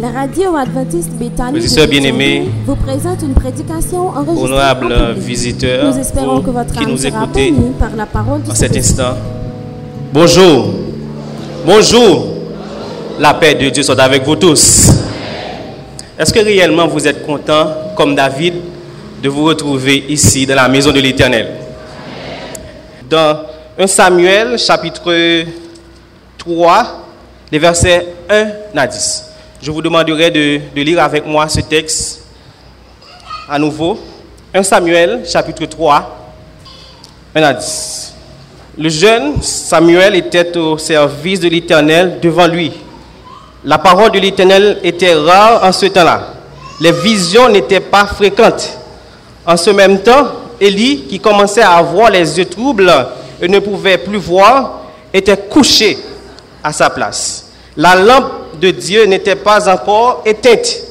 La radio adventiste de sœurs bien-aimés, vous présente une prédication enregistrée honorables en visiteurs, Nous espérons que votre qui nous écoutez par la parole en cet instant. Bonjour. Bonjour. La paix de Dieu soit avec vous tous. Est-ce que réellement vous êtes content, comme David, de vous retrouver ici dans la maison de l'Éternel? Dans 1 Samuel, chapitre 3, les versets 1 à 10. Je vous demanderai de, lire avec moi ce texte à nouveau. 1 Samuel, chapitre 3, 1 à 10. Le jeune Samuel était au service de l'Éternel devant lui. La parole de l'Éternel était rare en ce temps-là. Les visions n'étaient pas fréquentes. En ce même temps, Élie, qui commençait à avoir les yeux troubles et ne pouvait plus voir, était couché à sa place. La lampe de Dieu n'était pas encore éteinte.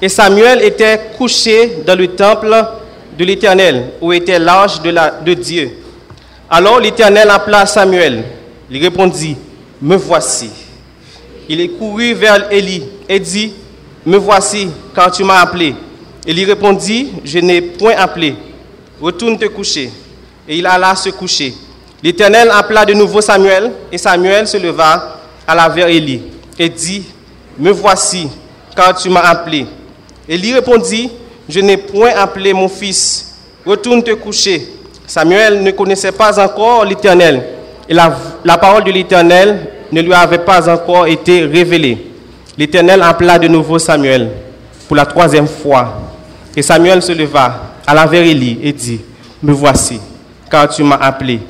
Et Samuel était couché dans le temple de l'Éternel, où était l'arche de, la- Dieu. Alors l'Éternel appela Samuel. Il répondit, Me voici. Il est couru vers Élie et dit, Me voici quand tu m'as appelé. Élie répondit, Je n'ai point appelé. Retourne te coucher. Et il alla se coucher. L'Éternel appela de nouveau Samuel, et Samuel se leva, alla vers Élie, et dit, Me voici quand tu m'as appelé. Élie répondit, Je n'ai point appelé mon fils. Retourne te coucher. Samuel ne connaissait pas encore l'Éternel. Et la, parole de l'Éternel ne lui avait pas encore été révélée. L'Éternel appela de nouveau Samuel pour la troisième fois. Et Samuel se leva, alla vers Élie et dit, Me voici, car tu m'as appelé.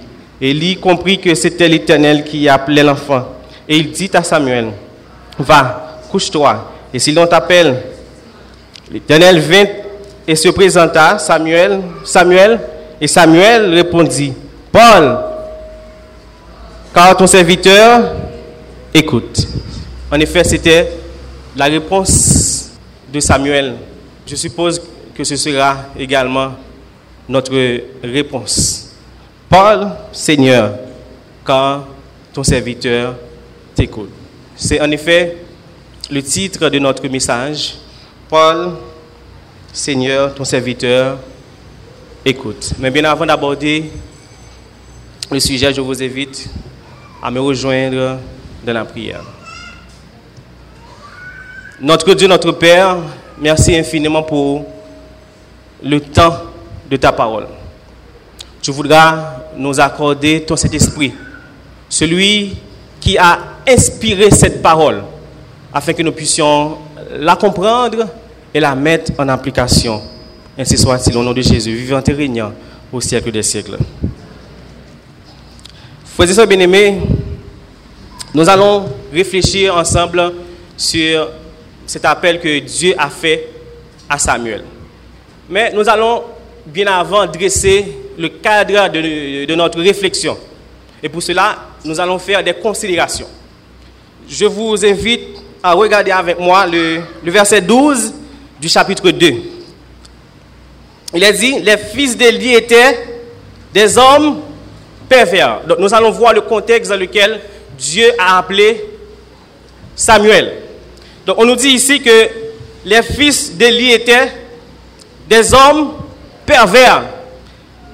Élie comprit que c'était l'Éternel qui appelait l'enfant. Et il dit à Samuel, Va, couche-toi. Et si l'on t'appelle, L'Éternel vint et se présenta, Samuel, Samuel, et Samuel répondit, Paul, car ton serviteur écoute. En effet, c'était la réponse de Samuel. Je suppose que ce sera également notre réponse. Paul, Seigneur, car ton serviteur t'écoute. C'est en effet le titre de notre message. Paul, Seigneur, ton serviteur, écoute. Mais bien avant d'aborder le sujet, je vous invite à me rejoindre dans la prière. Notre Dieu, notre Père, merci infiniment pour le temps de ta parole. Tu voudras nous accorder ton Saint-Esprit, celui qui a inspiré cette parole, afin que nous puissions la comprendre et la mettre en application. Ainsi soit-il au nom de Jésus, vivant et régnant au siècle des siècles. Frères et sœurs bien-aimés, nous allons réfléchir ensemble sur cet appel que Dieu a fait à Samuel. Mais nous allons bien avant dresser le cadre de, de notre réflexion. Et pour cela, nous allons faire des considérations. Je vous invite à regarder avec moi le, verset 12 du chapitre 2. Il est dit, les fils d'Élie étaient des hommes pervers. Donc nous allons voir le contexte dans lequel Dieu a appelé Samuel. Donc on nous dit ici que les fils d'Élie étaient des hommes pervers.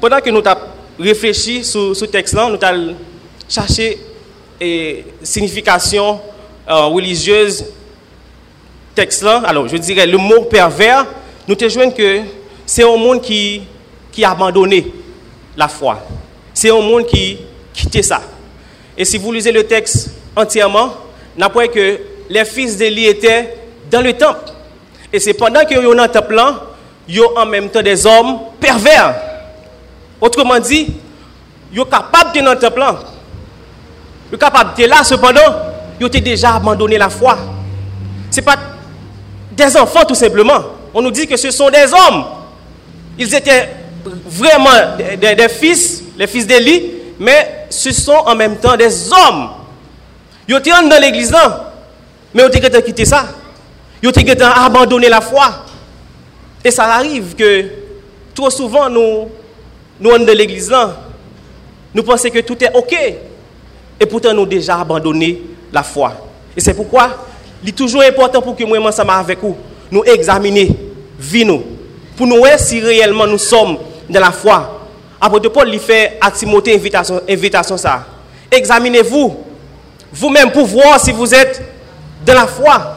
Pendant que nous avons réfléchi sur ce texte-là, nous avons cherché et signification euh, religieuse texte là. Alors, je dirais le mot pervers, nous te joignons que c'est un monde qui, qui a abandonné la foi. C'est un monde qui quittait ça. Et si vous lisez le texte entièrement, n'apprenez que les fils d'Élie étaient dans le temple. Et c'est pendant qu'ils sont dans le temple là, ils sont en même temps des hommes pervers. Autrement dit, ils sont capables de dans le temple. Ils sont capables de là, cependant, ils ont déjà abandonné la foi. Ce n'est pas des enfants tout simplement. On nous dit que ce sont des hommes. Ils étaient vraiment des, fils, les fils d'Élie, mais ce sont en même temps des hommes. Ils étaient dans l'église mais ils ont quitté ça. Ils ont abandonné la foi. Et ça arrive que trop souvent nous, nous dans l'église nous pensons que tout est OK. Et pourtant nous déjà abandonné la foi. Et c'est pourquoi il est toujours important pour que moi, ensemble avec vous, nous examiner vie nous, pour nous voir si réellement nous sommes dans la foi. Apôtre Paul lui fait à Timothée invitation, invitation ça. Examinez-vous vous-même pour voir si vous êtes dans la foi.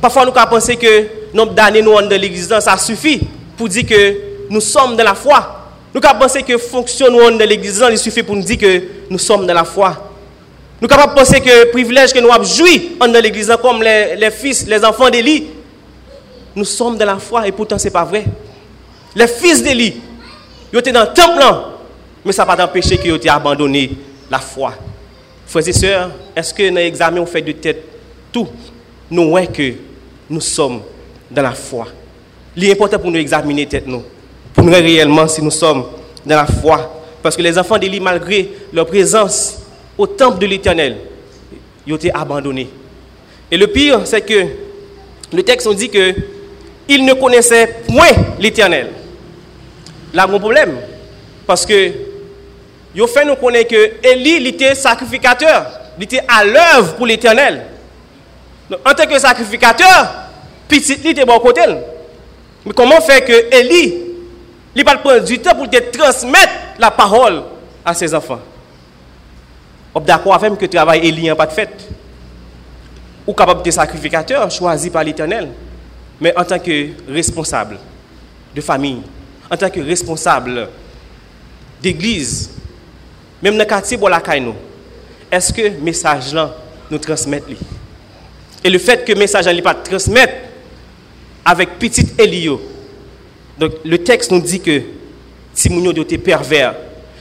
Parfois, nous pensé que nombre d'années nous dans l'église, ça suffit pour dire que nous sommes dans la foi. Nous pensé que fonction nous dans l'église, il suffit pour nous dire que nous sommes dans la foi. Nous sommes capables de penser que le privilège que nous avons joui dans l'église, comme les, les, fils, les enfants d'Élie, nous sommes dans la foi et pourtant ce n'est pas vrai. Les fils d'Élie, ils étaient dans le temple, mais ça n'a pas empêché qu'ils aient abandonné la foi. Frères et sœurs, est-ce que dans l'examen, on fait de tête tout? Nous voyons que nous sommes dans la foi. Il est important pour nous examiner tête nous, pour nous réellement si nous sommes dans la foi. Parce que les enfants d'Élie, malgré leur présence au temple de l'Éternel, ils ont été abandonnés. Et le pire, c'est que le texte nous dit que ils ne connaissaient point l'Éternel. Là, un problème. Parce que ils fait nous connaître que Élie était sacrificateur, il était à l'œuvre pour l'Éternel. En tant que sacrificateur, petit il était bon côté. Mais comment faire que Élie, il pas prendre du temps pour transmettre la parole à ses enfants? On est d'accord avec que le travail Élie n'a pas de fait. Ou capable de sacrificateur choisi par l'Éternel, mais en tant que responsable de famille, en tant que responsable d'église, même dans le quartier la est-ce que le message là nous transmet Et le fait que le message n'est pas transmettre avec petit Elio. Donc le texte nous dit que Timounio était pervers.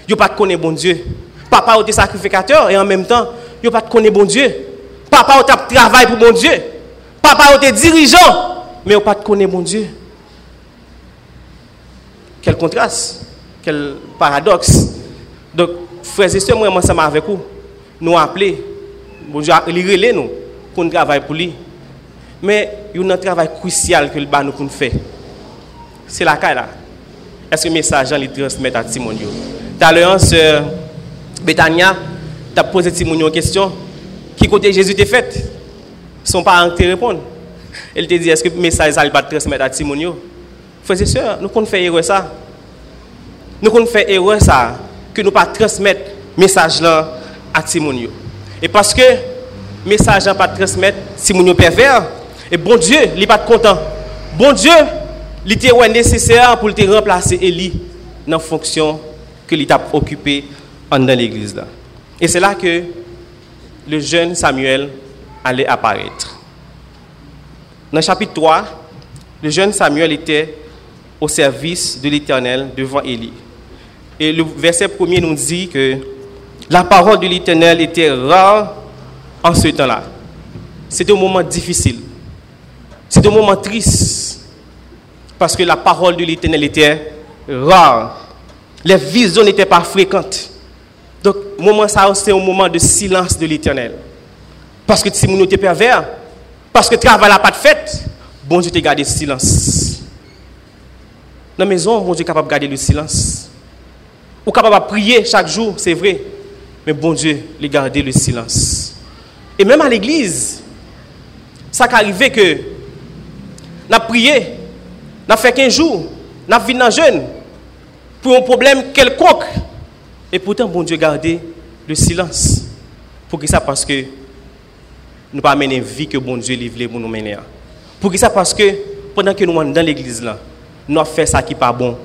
Il n'a pas connaître bon Dieu. Papa était sacrificateur et en même temps, n'a pas connaître bon Dieu. Papa était travail pour bon Dieu. Papa était dirigeant, mais n'a pas connaître bon Dieu. Quel contraste, quel paradoxe. Donc, frères et sœurs, moi, ensemble avec vous, nous appeler, bon Dieu, il nous pour nous travailler pour lui. Mais il y a un travail crucial que le bas nous faire. C'est la cas là. Est-ce que le message il transmet à Timonio Tout à l'heure, Betania, tu as posé une question. Qui côté Jésus t'a fait? Son parent te répond. Elle te dit, est-ce que le message il va transmettre à Timonio Frères et sœurs, nous pouvons faire erreur ça. Nous pouvons faire erreur ça, que nous pas transmettre le message là à Timonio. Et parce que le message n'a pas transmettre Timonio pervers, et bon Dieu, il n'est pas content. Bon Dieu, il était nécessaire pour te remplacer Élie dans la fonction que il a dans l'église. Et c'est là que le jeune Samuel allait apparaître. Dans le chapitre 3, le jeune Samuel était au service de l'Éternel devant Élie. Et le verset premier nous dit que la parole de l'Éternel était rare en ce temps-là. C'était un moment difficile. C'était un moment triste. Parce que la parole de l'Éternel était rare. Les visions n'étaient pas fréquentes. Donc, moment ça, c'est un moment de silence de l'Éternel. Parce que si nous pervers, parce que travail n'a pas de fait, bon Dieu t'a gardé le silence. Dans la maison, bon Dieu est capable de garder le silence. Ou capable de prier chaque jour, c'est vrai. Mais bon Dieu, il garder le silence. Et même à l'église, ça qui arrivé que n'a prié, n'a fait 15 jours, n'a vu dans jeune pour un problème quelconque. Et pourtant, bon Dieu gardé le silence. Pour que ça parce que nous pas mener vie que bon Dieu livre pour nous mener. Pour que ça parce que pendant que nous sommes dans l'église là, nous avons fait ça qui n'est pas bon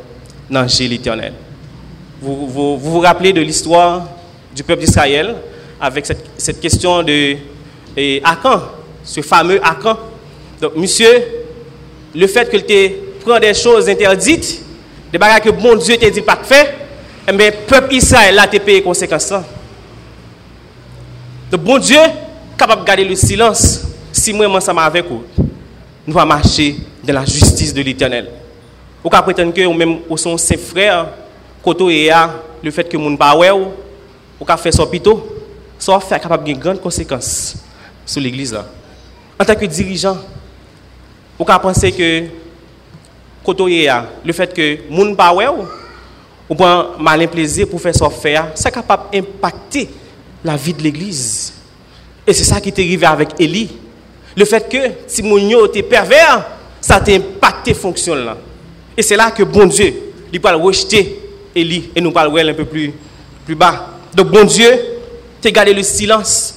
dans l'éternel. Vous, vous, vous, rappelez de l'histoire du peuple d'Israël avec cette, question de Akan, ce fameux Akan. Donc, monsieur, le fait qu'il te prend des choses interdites, des bagages que bon Dieu t'a dit pas de faire, eh bien, le peuple Israël a payé les conséquences. Donc, bon Dieu, capable de garder le silence, si moi, ensemble avec vous, nous allons marcher dans la justice de l'éternel. Ou qu'à prétendre que même ou son ses frères, Koto et le fait que moun pas ou ou faire son pito, ça fait capable de grandes conséquences sur l'église. En tant que dirigeant, ou ka penser que Koto et le fait que moun ou ou prend malin plaisir pour faire son faire, c'est capable d'impacter la vie de l'église. Et c'est ça qui est arrivé avec Élie. Le fait que Timonio était pervers, ça a impacté fonction là. Et c'est là que bon Dieu, il va rejeter Élie et nous parler un peu plus, plus bas. Donc bon Dieu, t'as gardé le silence.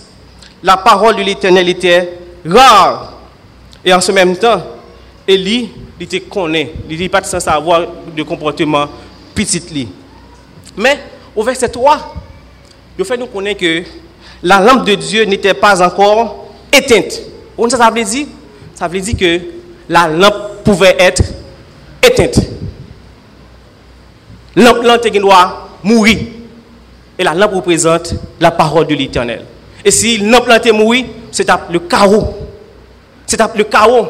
La parole de l'Éternel était rare. Et en ce même temps, Élie, il était connaît, il n'était pas sans avoir de comportement petit lit. Mais au verset 3, il fait nous connaître que la lampe de Dieu n'était pas encore éteinte. Vous ça veut dire Ça veut dire que la lampe pouvait être éteinte. Lampe lampe doit mourir. Et la lampe représente la parole de l'éternel. Et si la lampe est mourir, c'est le chaos. C'est le chaos.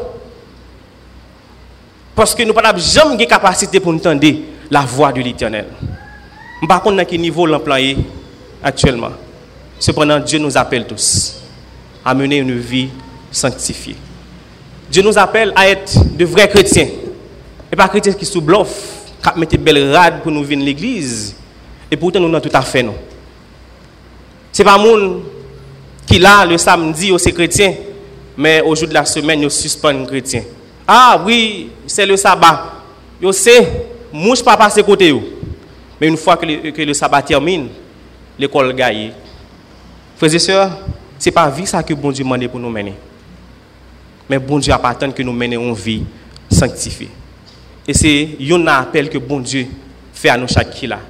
Parce que nous n'avons jamais de capacité pour entendre la voix de l'éternel. Par contre, à quel niveau l'employé actuellement. Cependant, Dieu nous appelle tous à mener une vie sanctifiée. Dieu nous appelle à être de vrais chrétiens. Et pas chrétiens qui sous bluff, qui mettent belle rade pour nous venir l'église. Et pourtant, nous n'avons tout à fait non. Ce n'est pas monde qui là le samedi, c'est chrétien, mais au jour de la semaine, nous suspend chrétien. Ah oui, c'est le sabbat. Je sais, mouche pas passer côté. Mais une fois que le, que le sabbat termine, l'école gagne. Frères et sœurs, ce n'est pas vie ça que bon Dieu demande pour nous mener. Mais bon Dieu pas que nous menions une vie sanctifiée. Et c'est un appel que bon Dieu fait à nous chaque là.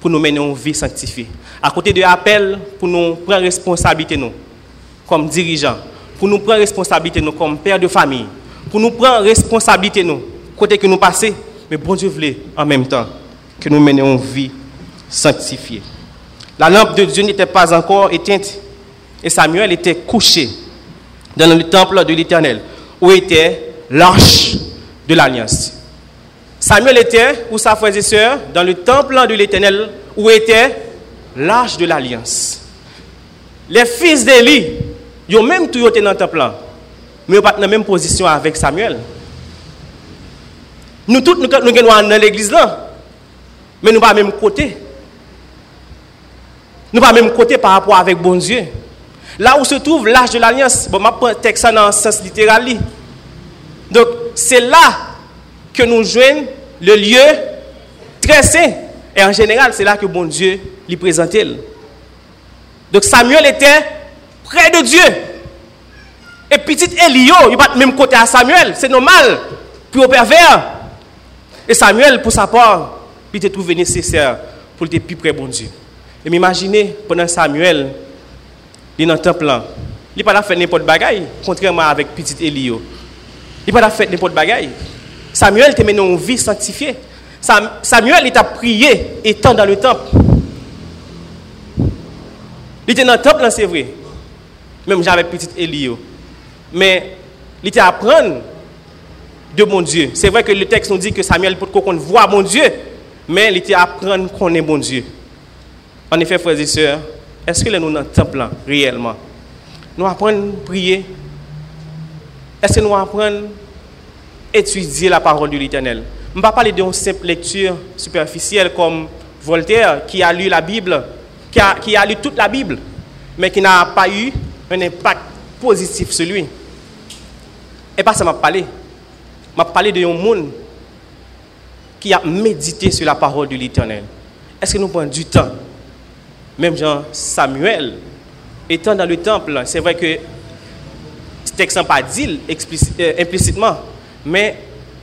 Pour nous mener une vie sanctifiée. À côté de l'appel, pour nous prendre responsabilité nous, comme dirigeants, pour nous prendre responsabilité nous comme père de famille, pour nous prendre responsabilité nous, côté que nous passons, mais bon Dieu voulait en même temps que nous menions une vie sanctifiée. La lampe de Dieu n'était pas encore éteinte et Samuel était couché dans le temple de l'Éternel où était l'arche de l'alliance. Samuel était, ou sa frères et sœurs, dans le temple de l'Éternel où était l'arche de l'alliance. Les fils d'Élie, ils ont même tout été dans le temple, mais ils pas dans la même position avec Samuel. Nous tous, nous sommes dans l'église là, mais nous pas même côté. Nous pas même côté par rapport avec bon Dieu. Là où se trouve l'âge de l'alliance, bon, je texte dans le sens littéral. Donc, c'est là que nous jouons le lieu très saint. Et en général, c'est là que bon Dieu lui présentait. Donc, Samuel était près de Dieu. Et petit Elio, il va même côté à Samuel. C'est normal. Puis au pervers. Et Samuel, pour sa part, il était trouvé nécessaire pour être plus près de bon Dieu. Et m'imaginez, pendant Samuel, il est dans le temple, il n'a pas fait n'importe bagaille, contrairement avec petit Elio. Il n'a pas fait n'importe bagaille. Samuel était mené une vie sanctifiée. Samuel il a prié étant dans le temple. Il était dans le temple, c'est vrai. Même j'avais petit Elio. Mais il était apprendre de mon Dieu. C'est vrai que le texte nous dit que Samuel peut qu'on voit mon Dieu, mais il était à apprendre qu'on est mon Dieu. En effet, frères et sœurs, est-ce que nous dans le temple réellement Nous apprenons à prier? Est-ce que nous apprenons à étudier la parole de l'Éternel? Je ne vais pas parler d'une simple lecture superficielle comme Voltaire qui a lu la Bible, qui a, qui a lu toute la Bible, mais qui n'a pas eu un impact positif sur lui. Et pas ça m'a parlé. M'a parlé de un monde qui a médité sur la parole de l'Éternel. Est-ce que nous prenons du temps? Même Jean Samuel, étant dans le temple, c'est vrai que ce texte n'a pas dit euh, implicitement, mais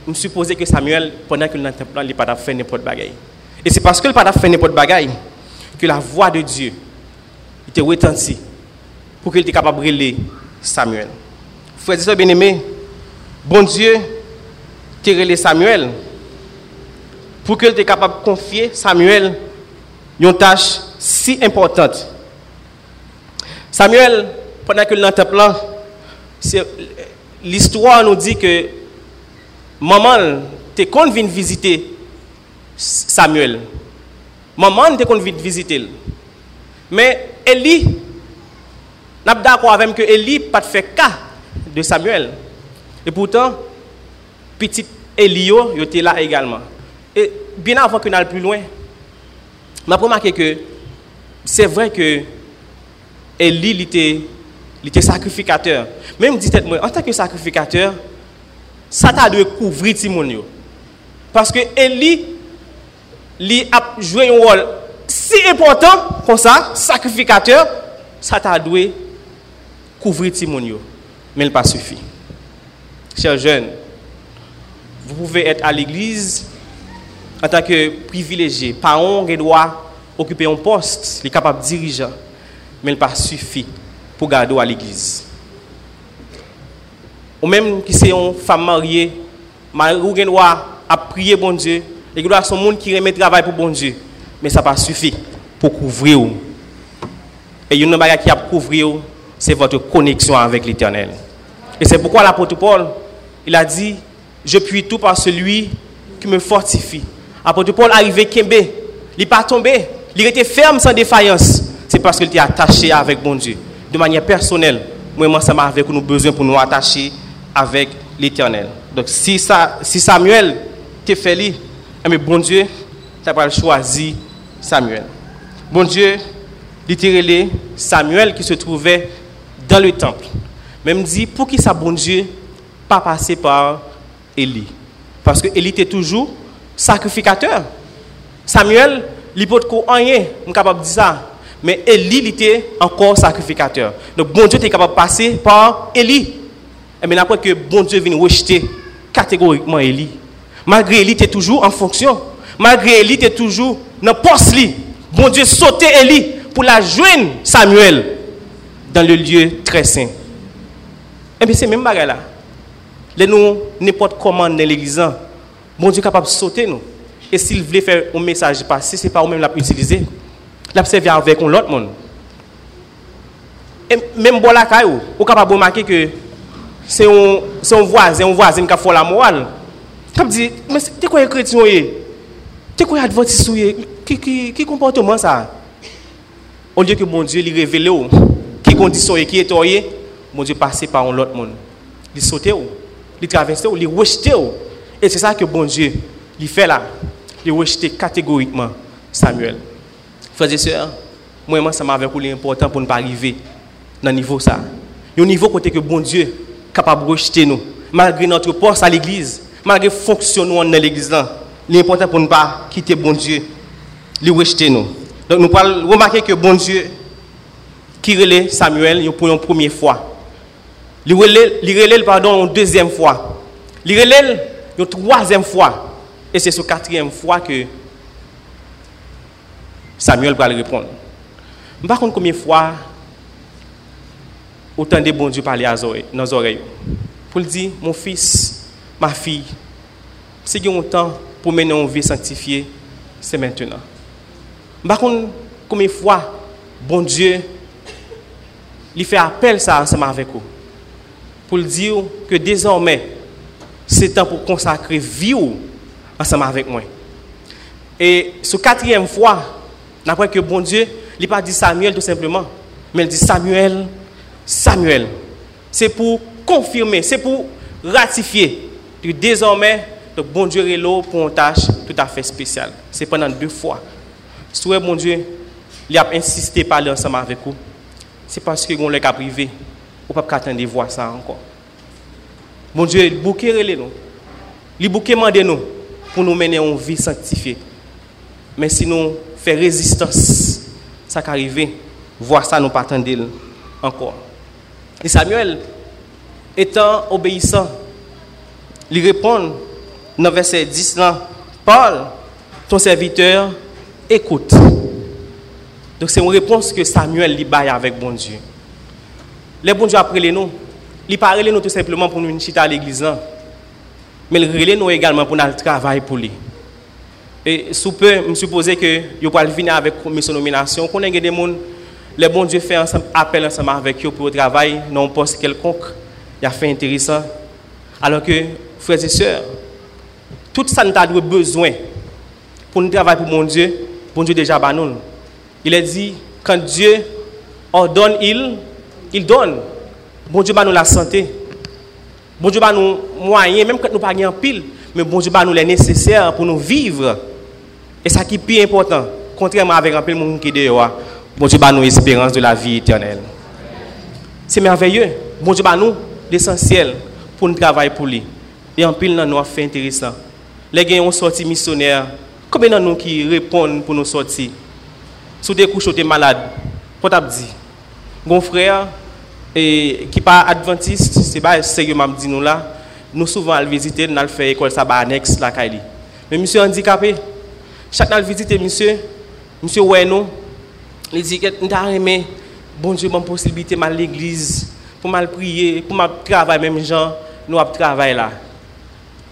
je suppose que Samuel, pendant qu'il dans le temple, il n'a pas fait n'importe quoi. Et c'est parce qu'il n'a pas fait n'importe quoi que la voix de Dieu était retentie pour qu'il était capable de brûler Samuel. Frères et bien aimé, bon Dieu, tiré Samuel pour qu'il était capable de confier Samuel une tâche si importante. Samuel, pendant que le temple, l'histoire nous dit que maman était vient visiter Samuel. Maman était vient visiter. Mais Élie, n'a pas d'accord avec que Élie pas fait cas de Samuel. Et pourtant, petit Elio était là également. Et bien avant que nous plus loin, je remarqué que c'est vrai que Élie était il était sacrificateur. Même dit moi, en tant que sacrificateur, ça t'a dû couvrir Timon. Parce que Élie, il a joué un rôle si important comme ça, sacrificateur, ça t'a dû couvrir Timon. Mais il n'a pas suffi. Chers jeunes, vous pouvez être à l'église en tant que privilégié, pas on doit occuper un poste, il est capable de diriger, mais il pas suffi pour garder à l'église. Ou même qui c'est une femme mariée, qui doit à prier bon Dieu, et doit son monde qui remet travail pour bon Dieu, mais ça pas suffi pour couvrir. Et une chose qui a couvrir, c'est votre connexion avec l'éternel. Et c'est pourquoi l'apôtre Paul, il a dit, je puis tout par celui qui me fortifie. L'apôtre Paul arrivé Kembe, il n'est pas tombé, il était ferme sans défaillance. C'est parce qu'il était attaché avec bon Dieu. De manière personnelle, moi, m'a avec nous besoin pour nous attacher avec l'éternel. Donc, si, Samuel t'a fait lui, eh bien, bon Dieu, tu as choisi Samuel. Bon Dieu, littéralement, Samuel qui se trouvait dans le temple. Même dit, pour qui ça, bon Dieu, pas passer par Élie. Parce que Élie était toujours sacrificateur. Samuel, il peut rien, je suis capable de dire ça. Mais Élie, il était encore sacrificateur. Donc, bon Dieu était capable de passer par Élie. Et bien après que bon Dieu vient rejeter catégoriquement Élie. Malgré Élie était toujours en fonction. Malgré Élie était toujours dans le poste. Bon Dieu sautait Élie pour la joindre Samuel dans le lieu très saint. Et bien c'est même bagarre là. Le nou nepot koman nan l'eglizan, bon Diyo kapap sote nou. E sil vle fè ou mesaj pase, se pa ou men l'ap utilize. L'ap se vya avèk ou l'ot moun. E menm bo la bon kay ou, ou kapap bo make ke se yon vwazen, yon vwazen kap fò la moral. Kap di, men te kwenye kretyon ye? Te kwenye advotis ou ye? Ki, ki, ki komporteman sa? Ou liye ke bon Diyo li revele ou, ki kondisyon ye, ki eto ye, bon Diyo pase pa ou l'ot moun. Li sote ou. Il traversé ou, il rejeté ou. Et c'est ça que bon Dieu il fait là. Il rejeté catégoriquement Samuel. Frères et sœurs, moi, moi ça m'avait coulé important pour ne pas arriver dans le niveau ça. Il y a un niveau côté que bon Dieu est capable de rejeter nous, malgré notre poste à l'église, malgré le fonctionnement dans l'église. là. Il est important pour ne pas quitter bon Dieu, lui rejeter nous. Donc nous pouvons remarquer que bon Dieu, qui relève Samuel il pour une première fois, il relève, il pardon, une deuxième fois, il relève une troisième fois, et c'est sur quatrième fois que Samuel va le répondre. Par contre, combien de fois autant de bon Dieu parler à nos oreilles- nos oreilles pour lui dire mon fils, ma fille, si vous avez temps pour mener une vie sanctifiée, c'est maintenant. Par contre, combien de fois bon Dieu lui fait appel ça ensemble avec vous pour dire que désormais c'est temps pour consacrer vie ensemble avec moi. Et ce quatrième fois, après que bon Dieu, il n'a pas dit Samuel tout simplement, mais il dit Samuel, Samuel. C'est pour confirmer, c'est pour ratifier que désormais, le bon Dieu est là pour une tâche tout à fait spéciale. C'est pendant deux fois. Si bon Dieu, il a insisté à parler ensemble avec vous, c'est parce que vous cas privé, pouvez pas attendre de voir ça encore. Bon Dieu, il bouquet relé nous. Il bouquet mandé nous pour nous mener une vie sanctifiée. Mais si nous faisons résistance, ça qui arrive, voir ça, nous pas attendre encore. Et Samuel, étant obéissant, il répond dans verset 10 là, Paul, ton serviteur, écoute. Donc c'est une réponse que Samuel lui avec bon Dieu. Les bon Dieu après les nous, il parle nous tout simplement pour nous chiter à l'église là. Mais il relève nous également pour nous travailler pour lui. Et sous peu, je suppose que vous pouvez venir avec une nomination. Qu'on des gens, les bon Dieu fait appel ensemble avec eux pour travailler dans un poste quelconque. Il a fait intéressant. Alors que, frères et sœurs, tout ça nous a besoin pour nous travailler pour mon Dieu. Bon Dieu déjà bah nous. Il a dit, quand Dieu ordonne, il, il donne. Bon Dieu bah nous la santé. Bon Dieu bah nous moyens, même quand nous pas en pile, mais bon Dieu bah nous les nécessaires pour nous vivre. Et ça qui est plus important, contrairement avec un peu de monde qui est dehors, bon Dieu nous espérance de la vie éternelle. C'est merveilleux. Bon Dieu, nous, l'essentiel pour nous travailler pour lui. Et en pile, nous avons fait intéressant. Les gens ont sorti missionnaire. Combien de nous qui répondent pour nous sortir? Si vous couches, vous malade. Pour dit. Mon frère, et, qui pas adventiste, c'est pas sérieux, m'a dit nous là. Nous souvent à visiter, nous allons faire école ça annexe la Kaili. Mais monsieur handicapé, chaque fois visiter monsieur, monsieur ouais nous, il dit que nous avons bon Dieu, bonne possibilité à l'église, pour mal prier, pour mal travailler même gens, nous avons travaillé là.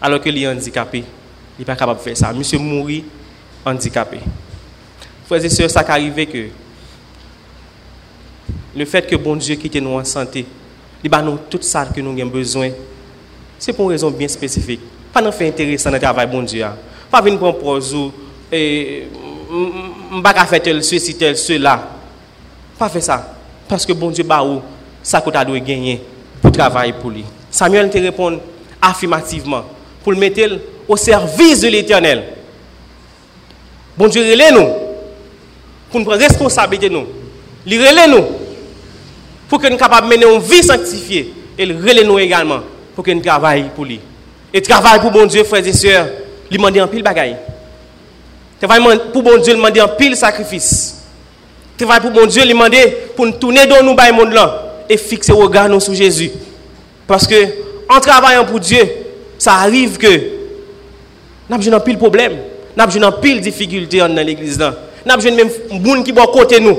Alors que est handicapé, il n'est pas capable de faire ça. Monsieur mourit handicapé. Frères et sœurs, ça arrive que le fait que bon Dieu quitte nous en santé, il va nous tout ça que nous avons besoin. C'est pour une raison bien spécifique. Pas nous faire intéressant dans le travail bon Dieu. Pas venir prendre pour vous et pas faire tel ceci, tel cela. Pas faire ça. Parce que bon Dieu, bah, ça que tu doit gagner pour travailler pour lui. Samuel te répond affirmativement pour le mettre au service de l'éternel. Bon Dieu, relève nous pour nous prendre responsabilité nous. Il relève nous pour que nous capables de mener une vie sanctifiée. Et relève nous également pour que nous travaillions pour lui. Et travail pour bon Dieu, frères et sœurs, il demande en pile bagaille. Travail pour bon Dieu, il demande en pile sacrifice. Travail pour bon Dieu, il demande pour nous tourner dans nous, monde là, et fixer le regard nous sur Jésus. Parce que en travaillant pour Dieu, ça arrive que nous avons pile problème, nous avons pile difficulté dans l'église. Nous avons même des gens qui sont à côté de nous,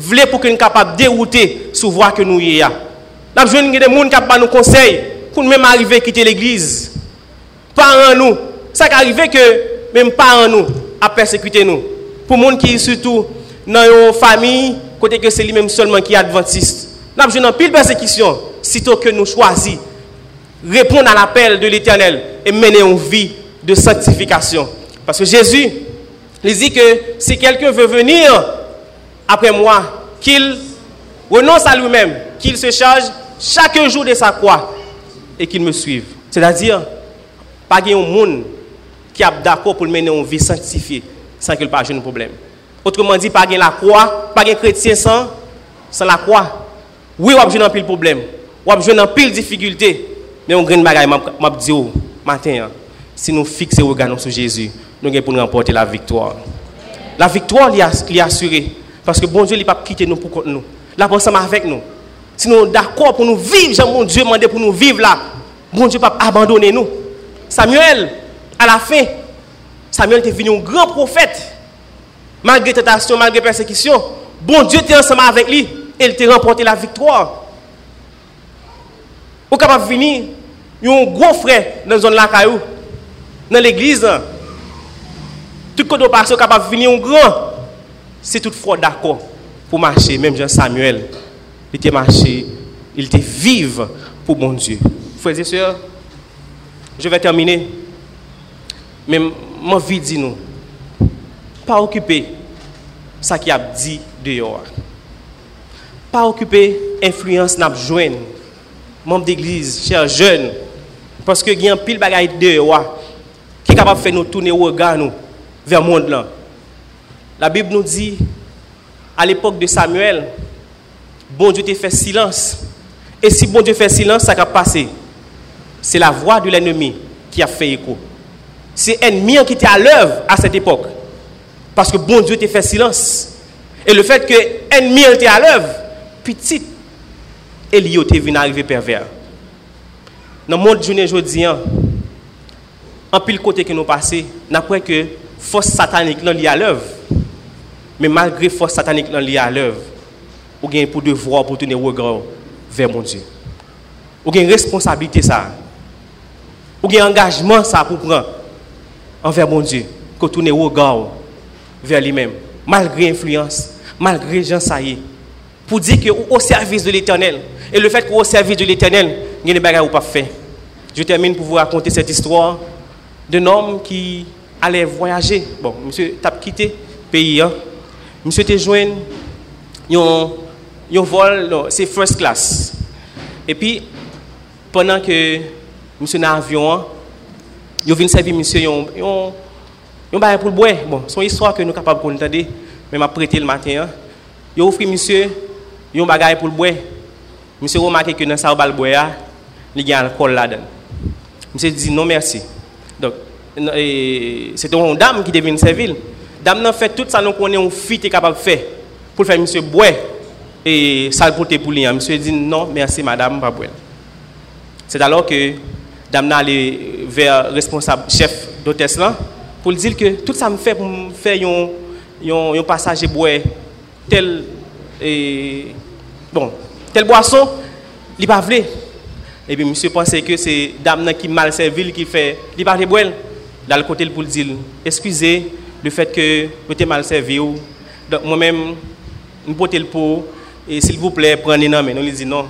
voulez pour que nous de dérouter sur voie que nous y a. Nous avons des gens qui nous conseillent pour nous même arriver à quitter l'église. Parents nous, ça arrive que même parents nous a persécuté nous. Pour les gens qui surtout dans une famille, côté que c'est lui-même seulement qui est adventiste. Nous avons pile persécution, sitôt que nous choisissons répondre à l'appel de l'Éternel et mener une vie de sanctification. Parce que Jésus, il dit que si quelqu'un veut venir après moi, qu'il renonce à lui-même, qu'il se charge chaque jour de sa croix et qu'il me suive. C'est-à-dire, pas de monde qui est d'accord pour mener une vie sanctifiée sans qu'il pas de problème. Autrement dit, pas de la croix, pas de chrétien sans, sans la croix. Oui, on a un pile problème. On a un pile difficulté. Mais on grain bagaille m'a dit matin hein. si nous fixons le regard sur Jésus, nous allons pour nous remporter la victoire. La victoire est assurée parce que bon Dieu il pas quitter nous pour nous. Là ensemble avec nous. Si nous d'accord pour nous vivre, Jean mon Dieu demandé pour nous vivre là, bon Dieu pas abandonner nous. Samuel à la fin Samuel était venu un grand prophète. Malgré tentation, malgré persécution, bon Dieu était ensemble avec lui et il t'a remporté la victoire. Ou capable de venir il y a un gros frère dans la zone la caillou, dans l'église. Tout le monde passe capable de venir un grand. C'est toutefois d'accord pour marcher, même Jean Samuel, il était marché, il était vive pour mon Dieu. Frères et sœurs, je vais terminer. Mais mon vie dit nous, pas occuper ça qui a dit dehors. Pas occuper influence n'a joindre membre d'église, chers jeunes, parce que il y a un pile bagaille dehors qui est capable de faire nous tourner au regard vers le monde. La Bible nous dit à l'époque de Samuel, bon Dieu te fait silence. Et si bon Dieu fait silence, ça va passer. C'est la voix de l'ennemi qui a fait écho. C'est l'ennemi qui était à l'œuvre à cette époque. Parce que bon Dieu te fait silence. Et le fait que l'ennemi était à l'œuvre, petit, et lié te venu arriver pervers. Dans le monde journée aujourd'hui, en pile côté que nous passons, n'après que force satanique là liée à l'œuvre. Mais malgré force satanique liée à l'œuvre, vous avez pour devoir pour tourner regard vers mon Dieu. Avez une responsabilité ça. Avez un engagement ça pour prendre envers mon Dieu, pour tourner regard vers lui-même, malgré influence, malgré gens ça pour dire que au service de l'Éternel. Et le fait qu'au service de l'Éternel, il des bagages pas fait. Je termine pour vous raconter cette histoire d'un homme qui allait voyager. Bon, monsieur t'a quitté le pays. Hein? Monsieur te joint un vol, c'est first class. Et puis, pendant que monsieur dans l'avion, hein, il vient servir monsieur un un pour le boire. Bon, c'est une histoire que nous sommes capables de mais m'a prêté le matin. Il hein. offre monsieur un bagage pour le boire. Monsieur remarqué que dans sa balboya, il y a alcool là-dedans. Monsieur dit non merci. Donc, c'est une dame qui devient servir. Dame n'a fait tout ça, nous une fille qui est capable de faire pour faire monsieur boire et ça pour pour lui. Monsieur dit non, merci madame, pas boire. C'est alors que dame n'a allé vers le responsable chef d'hôtesse pour lui dire que tout ça me fait pour faire un, un, passage boire tel et bon, tel boisson, il pas voulu. Et puis monsieur pensait que c'est dame qui mal servi qui fait, il pas boire. Dans le côté pour dire excusez le fait que vous êtes mal servi moi-même je porte le pot et s'il vous plaît prenez non mais nous lui dit non.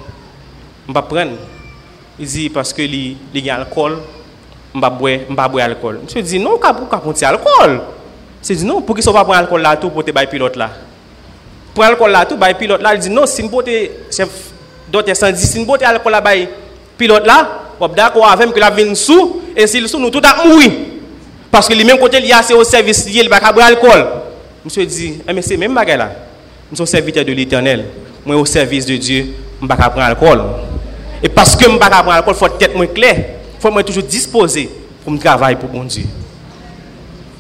On pas prendre. Il dit parce que il y a alcool pas boire on pas boire alcool. Monsieur dit non pourquoi prendre alcool? C'est dit non pour soit pas prendre alcool là tout pour là. Prendre alcool là tout pilote là il non si une beauté chef d'autres 110 si une beauté alcool là pilote là d'accord avec que la sous et nous tout mourir parce que les mêmes côté, il y a au service lié, il va pas boire l'alcool. Monsieur dit, eh, mais c'est même bagarre là. Je suis serviteur de l'éternel. Moi, au service de Dieu, je ne vais pas prendre l'alcool. Et parce que je ne vais pas prendre l'alcool, il faut être moi clair. Il faut être toujours disposé pour me travailler pour bon Dieu.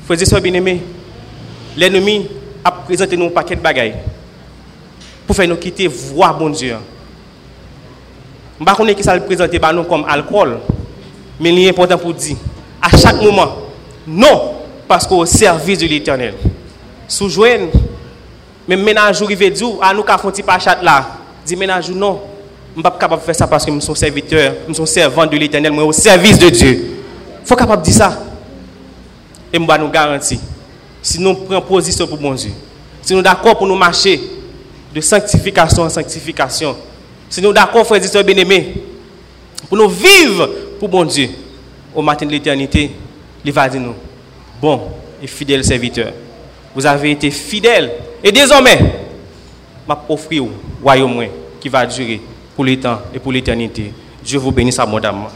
Frères et bien aimé, l'ennemi a présenté nous un paquet de bagailles pour faire nous quitter voir bon Dieu. Je ne sais pas qui ça le présenter nous comme alcool, mais il est important pour dire, à chaque moment, non, parce qu'au service de l'éternel. Sous-joigne, même ménage arrivé dire, à nous qu'à font pas chat là. Dit ménage non. Je ne suis pas capable de faire ça parce que je suis serviteur, je suis servant de l'éternel, mais au service de Dieu. Il faut capable de dire ça. Et je nous garantir. Si nous prenons position pour bon Dieu, si nous d'accord pour nous marcher de sanctification en sanctification, si nous d'accord, frères et sœurs bien-aimés, pour nous vivre pour bon Dieu, au matin de l'éternité, il va dire nous, bon et fidèle serviteur, vous avez été fidèle. Et désormais, m'a offrir au royaume qui va durer pour les temps et pour l'éternité. Dieu vous bénisse abondamment.